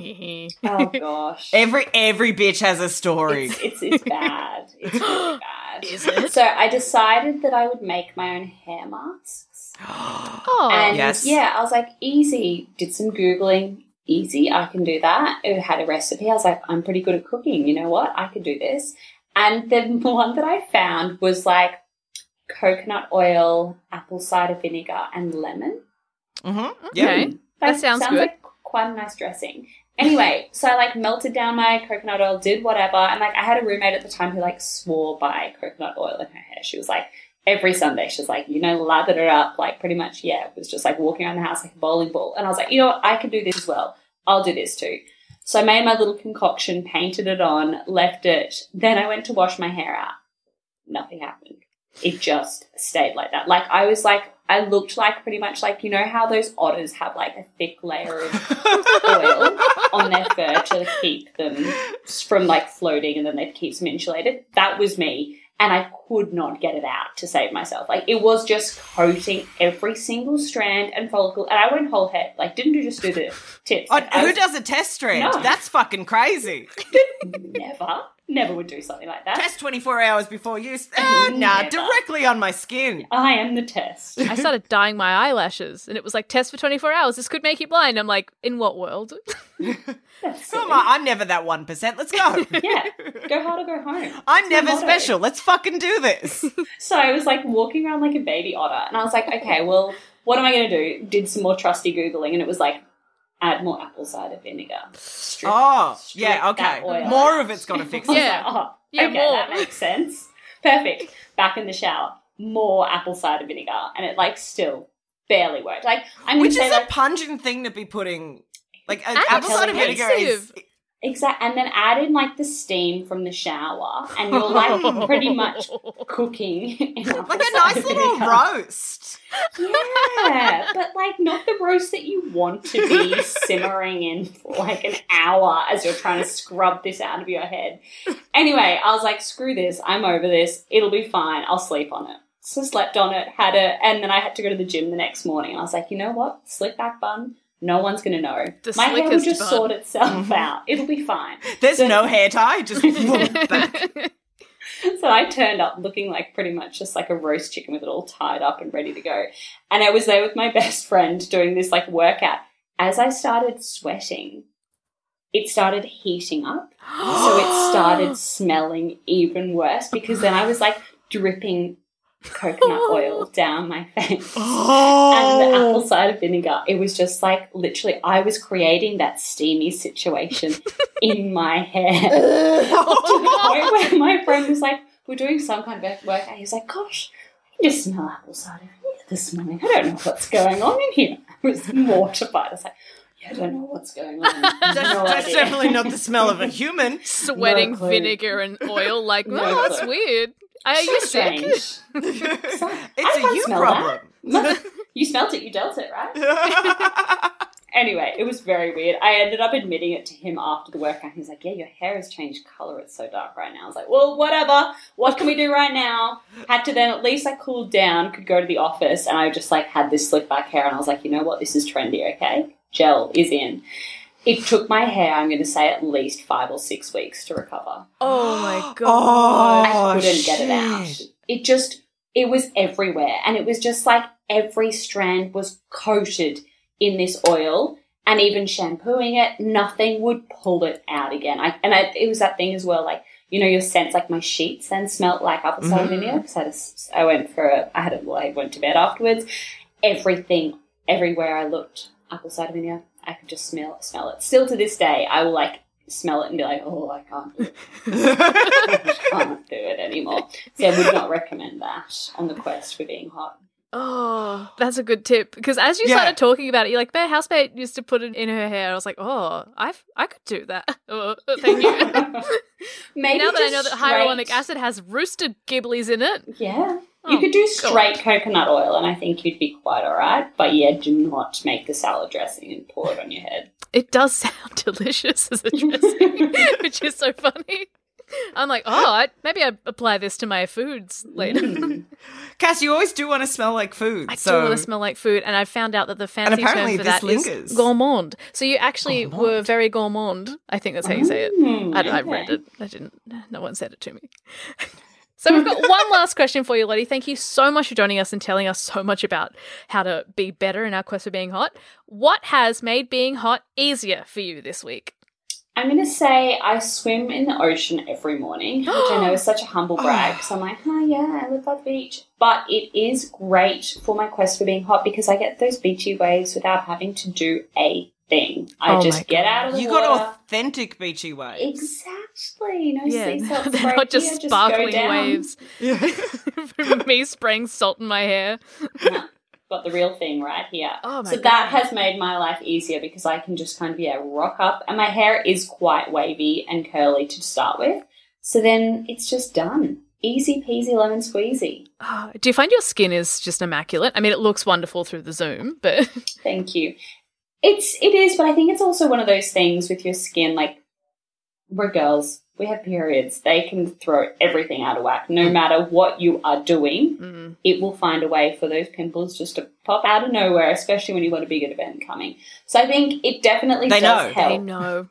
Oh gosh. Every every bitch has a story. It's, it's it's <laughs> bad. It's really <gasps> bad. Is it? So I decided that I would make my own hair masks. <gasps> oh, and yes. yeah, I was like, easy. Did some googling. Easy, I can do that. It had a recipe. I was like, I'm pretty good at cooking. You know what? I could do this. And the <laughs> one that I found was like coconut oil, apple cider vinegar, and lemon. mm-hmm. okay. That sounds good. like quite a nice dressing. Anyway, so I like melted down my coconut oil, did whatever, and like I had a roommate at the time who like swore by coconut oil in her hair. She was like every Sunday, she's like, you know, lathered it up, like pretty much, yeah, it was just like walking around the house like a bowling ball. And I was like, you know what, I can do this as well. I'll do this too. So I made my little concoction, painted it on, left it. Then I went to wash my hair out. Nothing happened. It just stayed like that. Like I was like, I looked like pretty much like, you know how those otters have like a thick layer of oil on their fur to keep them from like floating and then they keeps them insulated. That was me. And I could not get it out to save myself. Like it was just coating every single strand and follicle. And I went whole head. Like didn't do just do the tips. Oh, who was- does a test strand? No. That's fucking crazy. <laughs> Never. Never would do something like that. Test 24 hours before use. Uh, <laughs> nah, Never. directly on my skin. I am the test. I started <laughs> dyeing my eyelashes, and it was like test for 24 hours. This could make you blind. I'm like, in what world? <laughs> That's Come silly. on, I'm never that 1%. Let's go. Yeah. Go hard or go home. I'm That's my never motto. special. Let's fucking do this. So I was like walking around like a baby otter, and I was like, okay, well, what am I going to do? Did some more trusty googling, and it was like, add more apple cider vinegar. Strip, Oh, strip yeah, okay. More of it's got to fix <laughs> it. was Yeah. like, oh, Yeah, okay, more. that makes sense. Perfect. Back in the shower, more apple cider vinegar, and it like still barely worked. Like I'm Which is say a that pungent thing to be putting. Like And apple cider vinegar is. Expensive. exact, and then add in like the steam from the shower, and you're like <laughs> pretty much cooking in <laughs> Like a nice little vinegar. roast. Yeah, but like not the roast that you want to be <laughs> simmering in for like an hour as you're trying to scrub this out of your head. Anyway, I was like, screw this, I'm over this, it'll be fine, I'll sleep on it. So slept on it, had it, and then I had to go to the gym the next morning. I was like, you know what? Slick back bun, no one's gonna know. The My hair will just bun. sort itself mm-hmm. out. It'll be fine. There's So- no hair tie, just <laughs> back. <laughs> So I turned up looking like pretty much just like a roast chicken with it all tied up and ready to go. And I was there with my <laughs> best friend doing this like workout. As I started sweating, it started heating up. so it <gasps> started smelling even worse because then I was like dripping coconut <laughs> oil down my face. Oh. And the apple cider vinegar, it was just like literally, I was creating that steamy situation <laughs> in my hair. <laughs> to the point where my friend was like, we're doing some kind of workout. He was like, gosh, I can just smell apple cider vinegar this morning. I don't know what's going on in here. I was mortified. I was like, yeah, I don't know what's going on. That's, no that's definitely not the smell of a human. Sweating No vinegar and oil. Like, No oh, that's weird. Are So you sick? strange. <laughs> it's I a can't you smell problem. that. <laughs> you smelt it, you dealt it, right? <laughs> Anyway, it was very weird. I ended up admitting it to him after the workout. He was like, Yeah, your hair has changed colour. It's so dark right now. I was like, Well, whatever. What can we do right now? Had to then at least I cooled down, could go to the office, and I just like had this slick back hair. And I was like, You know what? This is trendy, okay? Gel is in. It took my hair, I'm going to say, at least five or six weeks to recover. Oh my <gasps> god. Oh, I couldn't get it out. It just, it was everywhere. And it was just like every strand was coated in this oil. And even shampooing it, nothing would pull it out again. I, and I, it was that thing as well, like, you know, your scents, like my sheets then smelt like apple cider vinegar. Because I, had a s- I went for, a, I had a, well, I went to bed afterwards. Everything, everywhere I looked, apple cider vinegar, I could just smell smell it. Still to this day, I will like smell it and be like, oh, I can't do it. I just can't do it anymore. So I would not recommend that on the quest for being hot. Oh, that's a good tip. Because as you Yeah. started talking about it, you're like, my housemate used to put it in her hair. I was like, oh, I've I could do that. <laughs> Oh, thank you. <laughs> Maybe now that I know that straight- hyaluronic acid has roosted gibblies in it, Yeah. Oh, You could do God. straight coconut oil and I think you'd be quite alright. But yeah, do not make the salad dressing and pour it on your head. it does <laughs> sound delicious as a dressing, <laughs> which is so funny. I'm like, oh, I, maybe I apply this to my foods later. Mm. <laughs> Cass, you always do want to smell like food. I so do want to smell like food, and I found out that the fancy apparently term for this that is lingers. gourmand. So you actually were very gourmand. I think that's how you say it. Mm, I, I read it. I didn't. No one said it to me. So we've got <laughs> one last question for you, Lottie. Thank you so much for joining us and telling us so much about how to be better in our quest for being hot. What has made being hot easier for you this week? I'm going to say I swim in the ocean every morning, which I know is <gasps> such a humble brag. So I'm like, oh yeah, I live by the beach. But it is great for my quest for being hot because I get those beachy waves without having to do a thing. I Oh my just get out of the you water. got authentic beachy waves. Exactly. No Yeah, sea <laughs> salt they're spray not just here, sparkling go down. waves from <laughs> me spraying salt in my hair. No, got the real thing right here. Oh my so God. that has made my life easier because I can just kind of yeah rock up, and my hair is quite wavy and curly to start with. So then it's just done. Easy peasy lemon squeezy. Oh, do you find your skin is just immaculate? I mean, it looks wonderful through the Zoom, but Thank you. It's it is, but I think it's also one of those things with your skin. Like we're girls, we have periods. They can throw everything out of whack. Mm. No matter what you are doing, it will find a way for those pimples just to pop out of nowhere. Especially when you've got a big event coming. So I think it definitely They does know. help. they know.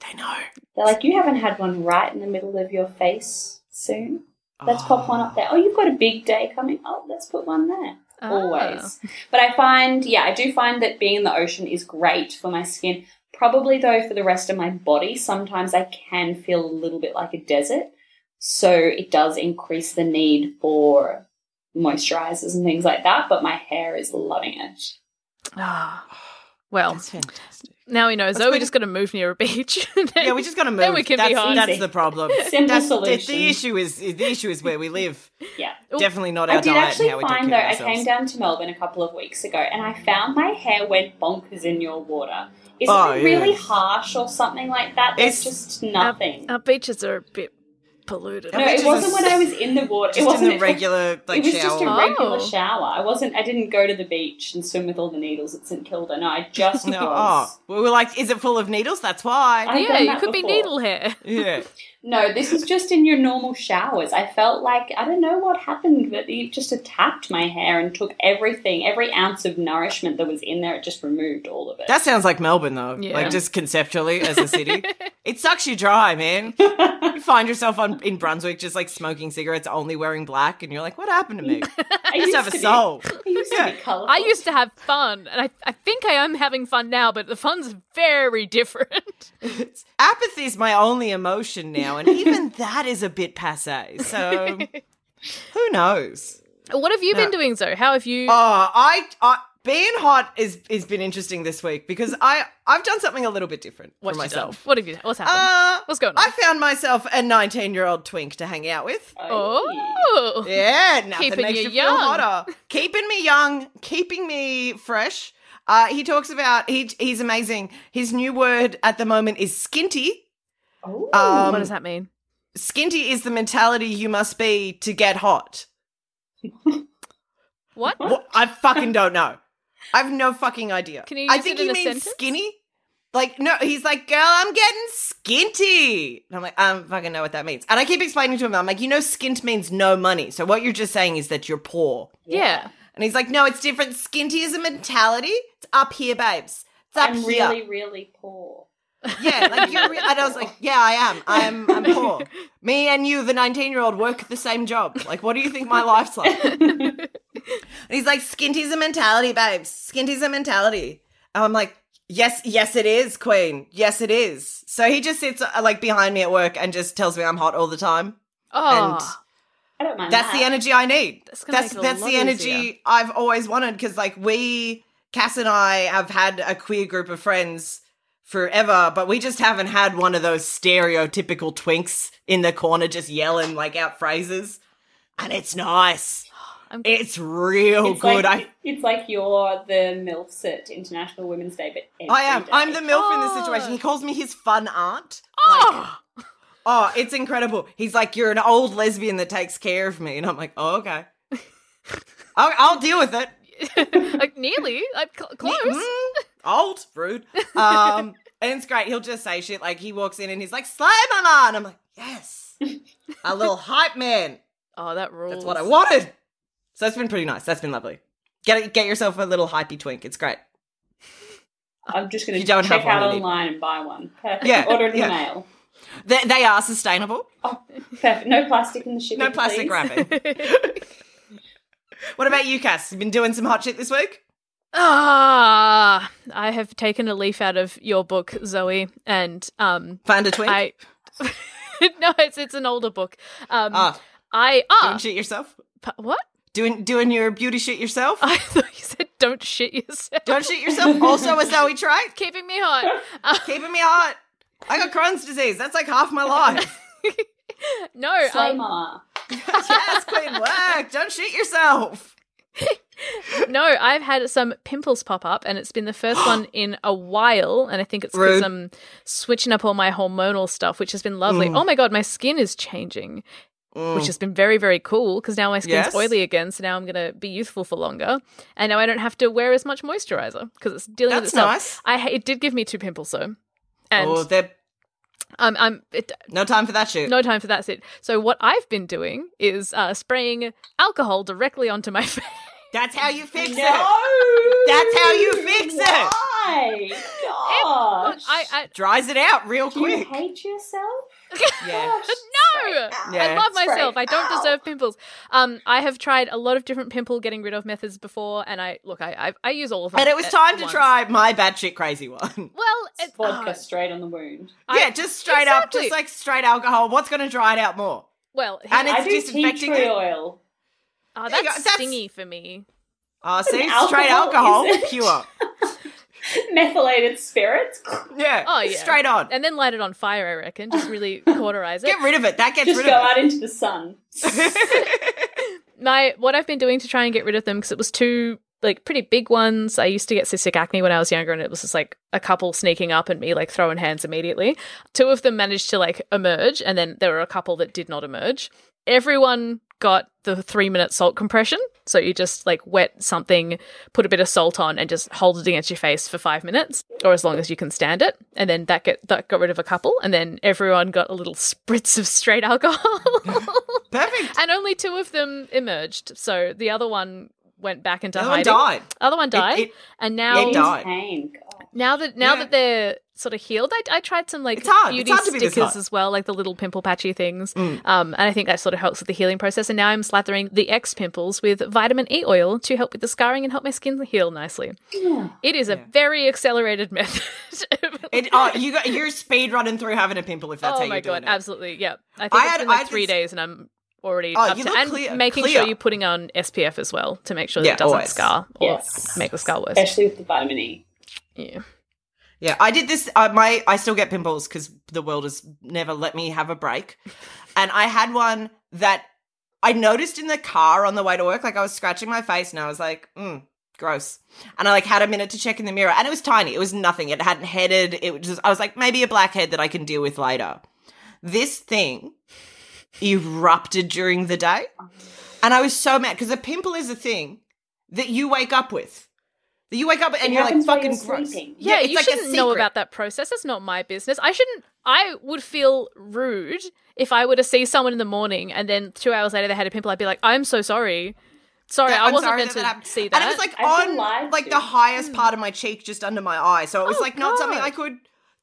They know. They're like, you haven't had one right in the middle of your face soon. Let's pop one up there. Oh, you've got a big day coming. Oh, let's put one there. Ah. Always. But I find, yeah, I do find that being in the ocean is great for my skin. Probably, though, for the rest of my body, sometimes I can feel a little bit like a desert. So it does increase the need for moisturizers and things like that. But my hair is loving it. Ah. Well, That's fantastic. now we know. That's Zoe been- just got to move near a beach. <laughs> Yeah, we just got to move. Then we can that's, be hot. That's the problem. Simple that's, the- solution. The, issue is the issue is where we live. Yeah. Definitely not our I did diet actually how we find though, I came down to Melbourne a couple of weeks ago and I found my hair went bonkers in your water. Is Oh, it really yeah. harsh or something like that? There's It's- just nothing. Our beaches are a bit polluted. no, it wasn't when I was in the water. just it wasn't in the regular <laughs> like it was shower. just a regular Oh. shower. I wasn't. I didn't go to the beach and swim with all the needles at St Kilda. No, I just no, was. oh, we were like, is it full of needles? That's why. I've yeah, done you that could be needle hair. yeah. <laughs> No, this was just in your normal showers. I felt like I don't know what happened, but it just attacked my hair and took everything, every ounce of nourishment that was in there. It just removed all of it. That sounds like Melbourne, though. Yeah. Like just conceptually as a city, <laughs> it sucks you dry, man. <laughs> You find yourself on, in Brunswick just like smoking cigarettes, only wearing black, and you're like, "What happened to me?" <laughs> I used to have a be- soul. I used to be colourful. I used to have fun, and I, I think I am having fun now, but the fun's very different. Apathy is my only emotion now, and even <laughs> that is a bit passe. So <laughs> who knows? what have you been No. doing, Zoe? How have you? Oh, I, I being hot is has been interesting this week because I I've done something a little bit different what for you done? myself. What have you? What's happened? Uh, What's going on? I found myself a 19 year old twink to hang out with. oh, Yeah, nothing Keeping makes you you, feel young. hotter. keeping me young, keeping me fresh. Uh, he talks about he he's amazing. His new word at the moment is skinty. Oh. Um, what does that mean? Skinty is the mentality you must be to get hot. <laughs> What? What? I fucking <laughs> don't know. I have no fucking idea. Can you I think it in he means sentence? skinny. Like no, he's like, girl, I'm getting skinty. And I'm like, I don't fucking know what that means. And I keep explaining to him, I'm like, you know, skint means no money. So what you're just saying is that you're poor. Yeah. And he's like, no, it's different. Skinty is a mentality. It's up here, babes. It's up I'm here. really, really poor. Yeah, like you're. Re- and I was like, yeah, I am. I'm. I'm poor. Me and you, the 19 year old, work the same job. Like, what do you think my life's like? and he's like, skinty's a mentality, babes. Skinty's a mentality. And I'm like, yes, yes, it is, Queen. Yes, it is. So he just sits uh, like behind me at work and just tells me I'm hot all the time. Oh, And I don't mind that's that. the energy I need. That's That's make it a that's the energy easier. I've always wanted because like we Cass and I have had a queer group of friends forever, but we just haven't had one of those stereotypical twinks in the corner just yelling like out phrases. And it's nice. <gasps> I'm- It's real It's good. Like, I it's like you're the MILFs at International Women's Day, but I am. day. I'm the MILF in this Oh. situation. He calls me his fun aunt. oh, <laughs> Oh, it's incredible. He's like, You're an old lesbian that takes care of me. And I'm like, Oh, okay. <laughs> I'll, I'll deal with it. <laughs> like nearly, like cl- close. Mm, old, rude. Um, <laughs> and it's great. He'll just say shit like he walks in and he's like, "Slay, mama," and I'm like, "Yes, <laughs> a little hype man. Oh, that rules. That's what I wanted." So it's been pretty nice. That's been lovely. Get get yourself a little hypey twink. It's great. I'm just going You to don't check have one, out I need- online and buy one. Perfect. Yeah, Order it in yeah. the mail. They, they are sustainable. Oh, perfect. No plastic in the shipping. No plastic please. wrapping. <laughs> what about you, Cass? You been doing some hot shit this week? Ah, I have taken a leaf out of your book, Zoe, and um, Find a twink. I. <laughs> no, it's it's an older book. Um, Ah, I doing ah shit yourself. p- what? Doing doing your beauty shit yourself. <laughs> I thought you said don't shit yourself. Don't shit yourself. Also a Zoe trait. Keeping me hot. Uh, Keeping me hot. I got Crohn's disease. That's like half my life. <laughs> no, Slay um, mama. yes, Queen, work. Don't shit yourself. <laughs> no, I've had some pimples pop up, and it's been the first one <gasps> in a while. And I think it's because I'm switching up all my hormonal stuff, which has been lovely. Mm. Oh my god, my skin is changing, which has been very very cool because now my skin's Yes. oily again. So now I'm gonna be youthful for longer, and now I don't have to wear as much moisturizer because it's dealing with That's itself. nice. I it did give me two pimples though, and oh, there um, I'm it, no time for that shit. no time for that. Sit. So what I've been doing is uh, spraying alcohol directly onto my <laughs> face. That's how you fix No. it. That's how you fix it. Why? Look, Gosh. I, I Dries it out real quick. Do you hate yourself? <laughs> Yeah. Gosh, no, I Yeah. love Spray. myself. I don't Ow. deserve pimples. Um, I have tried a lot of different pimple getting rid of methods before, and I look, I I, I use all of them. And it was time to once. try my bad batshit crazy one. <laughs> Well, it, Vodka uh, straight on the wound. I- yeah, just straight up, just like straight alcohol. What's going to dry it out more? well, And I it's do tea disinfecting tree oil. Oh, that's, go. That's- stingy for me. Oh, see, alcohol, straight alcohol, is it? pure. <laughs> Methylated spirits. Yeah, Oh yeah, straight on. and then light it on fire. I reckon, just really <laughs> cauterize it. Get rid of it. That gets Just rid of it. Just go out into the sun. <laughs> my what I've been doing to try and get rid of them because it was two like pretty big ones. I used to get cystic acne when I was younger, and it was just like a couple sneaking up and me like throwing hands immediately. Two of them managed to like emerge, and then there were a couple that did not emerge. Everyone got the three minute salt compression. So you just like wet something, put a bit of salt on, and just hold it against your face for five minutes, or as long as you can stand it. And then that get that got rid of a couple, and then everyone got a little <laughs> spritz of straight alcohol. <laughs> Perfect. and only two of them emerged. So the other one went back into The other one died. Other one died, it- and now it died. Now that now Yeah. that they're sort of healed, I, I tried some like It's hard. Beauty hard be stickers as well, like the little pimple patchy things. Mm. Um, and I think that sort of helps with the healing process. And now I'm slathering the X pimples with vitamin E oil to help with the scarring and help my skin heal nicely. It is a very accelerated <laughs> method. It, oh, you got, you're speed running through having a pimple if that's how oh you're my doing god, it. absolutely. Yeah, I think I it's had- been like had three this- days, and I'm already Oh, up you to look and clear- making clear. sure you're putting on SPF as well to make sure that it doesn't always. scar or Yes. make the scar worse. Especially with the vitamin E. Yeah. Yeah, I did this. Uh, my I still get pimples because the world has never let me have a break, <laughs> and I had one that I noticed in the car on the way to work. Like I was scratching my face, and I was like, mm, "Gross." And I like had a minute to check in the mirror, and it was tiny. It was nothing. It hadn't headed. It was just. I was like, maybe a blackhead that I can deal with later. This thing erupted during the day, and I was so mad because a pimple is a thing that you wake up with. That you wake up and It you're like fucking you're gross. sleeping. Yeah, it's you like shouldn't know about that process. That's not my business. I shouldn't. I would feel rude if I were to see someone in the morning and then two hours later they had a pimple. I'd be like, "I'm so sorry. Sorry, Yeah, I wasn't sorry meant that that to happened. see that." And it was like I've on like to. the highest mm. part of my cheek, just under my eye. So it was Oh, like not something I could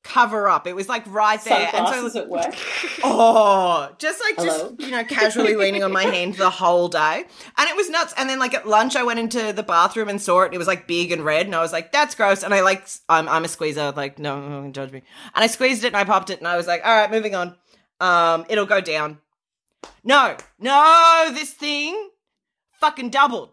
cover up. It was like right there. And so at work. <laughs> oh, just like Hello? just you know casually leaning on my <laughs> hand the whole day, and it was nuts. And then like at lunch, I went into the bathroom and saw it. It was like big and red, and I was like, "That's gross." And I like I'm I'm a squeezer. Like no, no one judge me. And I squeezed it and I popped it, and I was like, "All right, moving on. Um, it'll go down." No, no, this thing fucking doubled.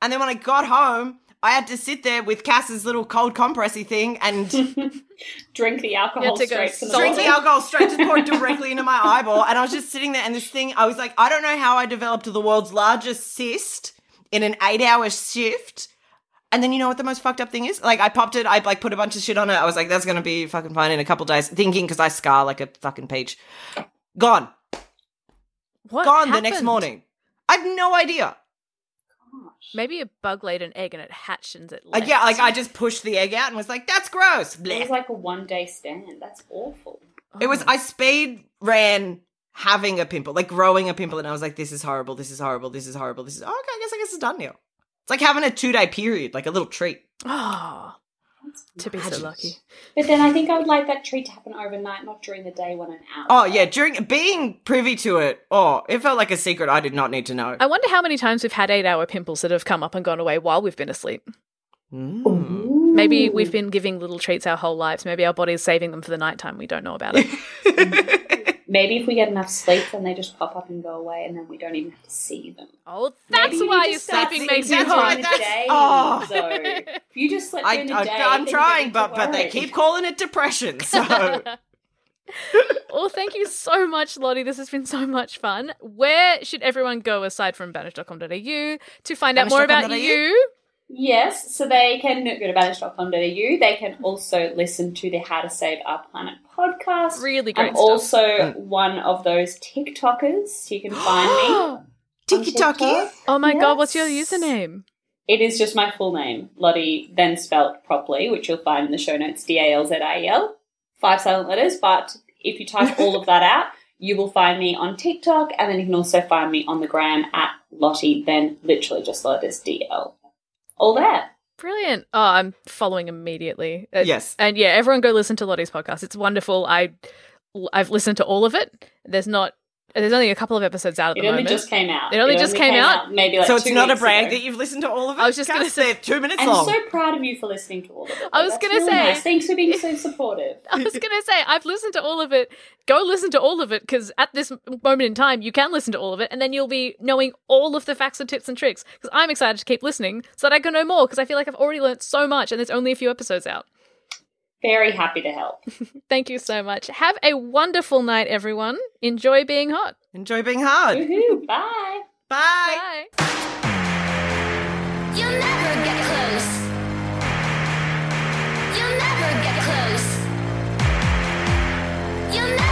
And then when I got home, I had to sit there with Cass's little cold compressy thing and <laughs> Drink the alcohol had to go straight from the drink the bottle. alcohol straight, just pour it directly into my eyeball. And I was just sitting there, and this thing, I was like, I don't know how I developed the world's largest cyst in an eight hour shift. And then you know what the most fucked up thing is? Like I popped it, I like put a bunch of shit on it. I was like, that's gonna be fucking fine in a couple days, thinking because I scar like a fucking peach. Gone, what gone the next morning. I have no idea. Maybe a bug laid an egg and it hatched and it. Like left. yeah, like I just pushed the egg out and was like, that's gross. It was like a one day stand. That's awful. It Oh. was I speed ran having a pimple, like growing a pimple, and I was like, "This is horrible. This is horrible. This is horrible. This is oh, okay. I guess I guess it's done now." It's like having a two day period, like a little treat. Oh, <gasps> to be so lucky. But then I think I would like that treat to happen overnight, not during the day when I'm out. Oh yeah, during being privy to it, oh, it felt like a secret I did not need to know. I wonder how many times we've had eight hour pimples that have come up and gone away while we've been asleep. Mm. Maybe we've been giving little treats our whole lives. Maybe our body's saving them for the nighttime. We don't know about it. <laughs> Maybe if we get enough sleep, then they just pop up and go away, and then we don't even have to see them. oh, that's Maybe you why need your to start sleeping makes you them that's hot. why during the that's- day, oh. <laughs> Zoe. If you just slept I, during the I, day, I'm trying, but but they keep calling it depression. So <laughs> <laughs> well, thank you so much, Lottie. This has been so much fun. Where should everyone go aside from banish.com.au to find out more about Banish.com.au? you? Yes, so they can go to banish.com.au. They can also listen to the How to Save Our Planet podcast. Really great I'm stuff. also one of those TikTokers. You can find me. <gasps> on tiki taki. TikTok. Oh my god, what's your username? It is just my full name, Lottie, then spelt properly, which you'll find in the show notes D A L Z I E L. Five silent letters, but if you type all of that out, <laughs> you will find me on TikTok, and then you can also find me on the gram at Lottie, then literally just letters D L. All there. Brilliant. Oh, I'm following immediately. Uh, Yes. And yeah, everyone go listen to Lottie's podcast. It's wonderful. I I've listened to all of it. There's not there's only a couple of episodes out at It the only just came out. It only just came out? maybe like so it's two not a brag ago. that you've listened to all of it. I was just gonna say- they're two minutes I'm long. so proud of you for listening to all of it. I was gonna really say- nice. thanks for being so <laughs> supportive. I was going to say, I've listened to all of it. Go listen to all of it because at this moment in time, you can listen to all of it and then you'll be knowing all of the facts and tips and tricks. Because I'm excited to keep listening so that I can know more because I feel like I've already learned so much and there's only a few episodes out. Very happy to help. <laughs> Thank you so much. Have a wonderful night, everyone. Enjoy being hot. Enjoy being hard. Woohoo! <laughs> Bye. Bye. Bye. You'll never get close. You'll never get close. You'll never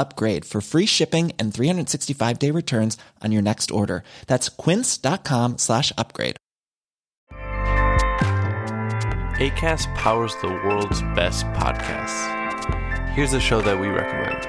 upgrade for free shipping and 365 day returns on your next order. That's quince.com slash upgrade. ACAST powers the world's best podcasts. Here's a show that we recommend.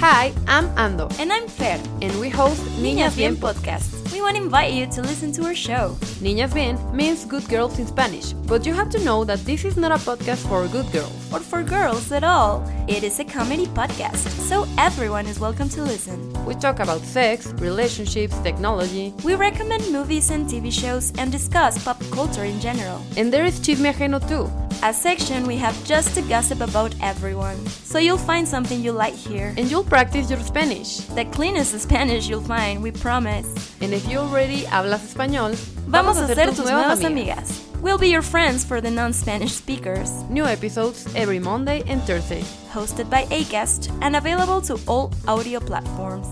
Hi, I'm Ando, And I'm Fer. and we host Niñas Bien podcast. podcast. We want to invite you to listen to our show. Niñas Bien means good girls in Spanish, but you have to know that this is not a podcast for good girls. Or for girls at all. It is a comedy podcast, so everyone is welcome to listen. We talk about sex, relationships, technology, We recommend movies and TV shows and discuss pop culture in general. and there is Chisme Ajeno too. A section we have just to gossip about everyone. So you'll find something you like here. And you'll practice your Spanish. The cleanest Spanish you'll find, we promise. And if you already hablas español, Vamos a ser tus nuevas amigas. We'll be your friends for the non-Spanish speakers. New episodes every Monday and Thursday. Hosted by Acast and available to all audio platforms.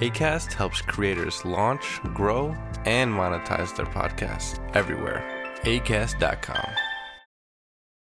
ACAST helps creators launch, grow, and monetize their podcasts everywhere. ACAST.com.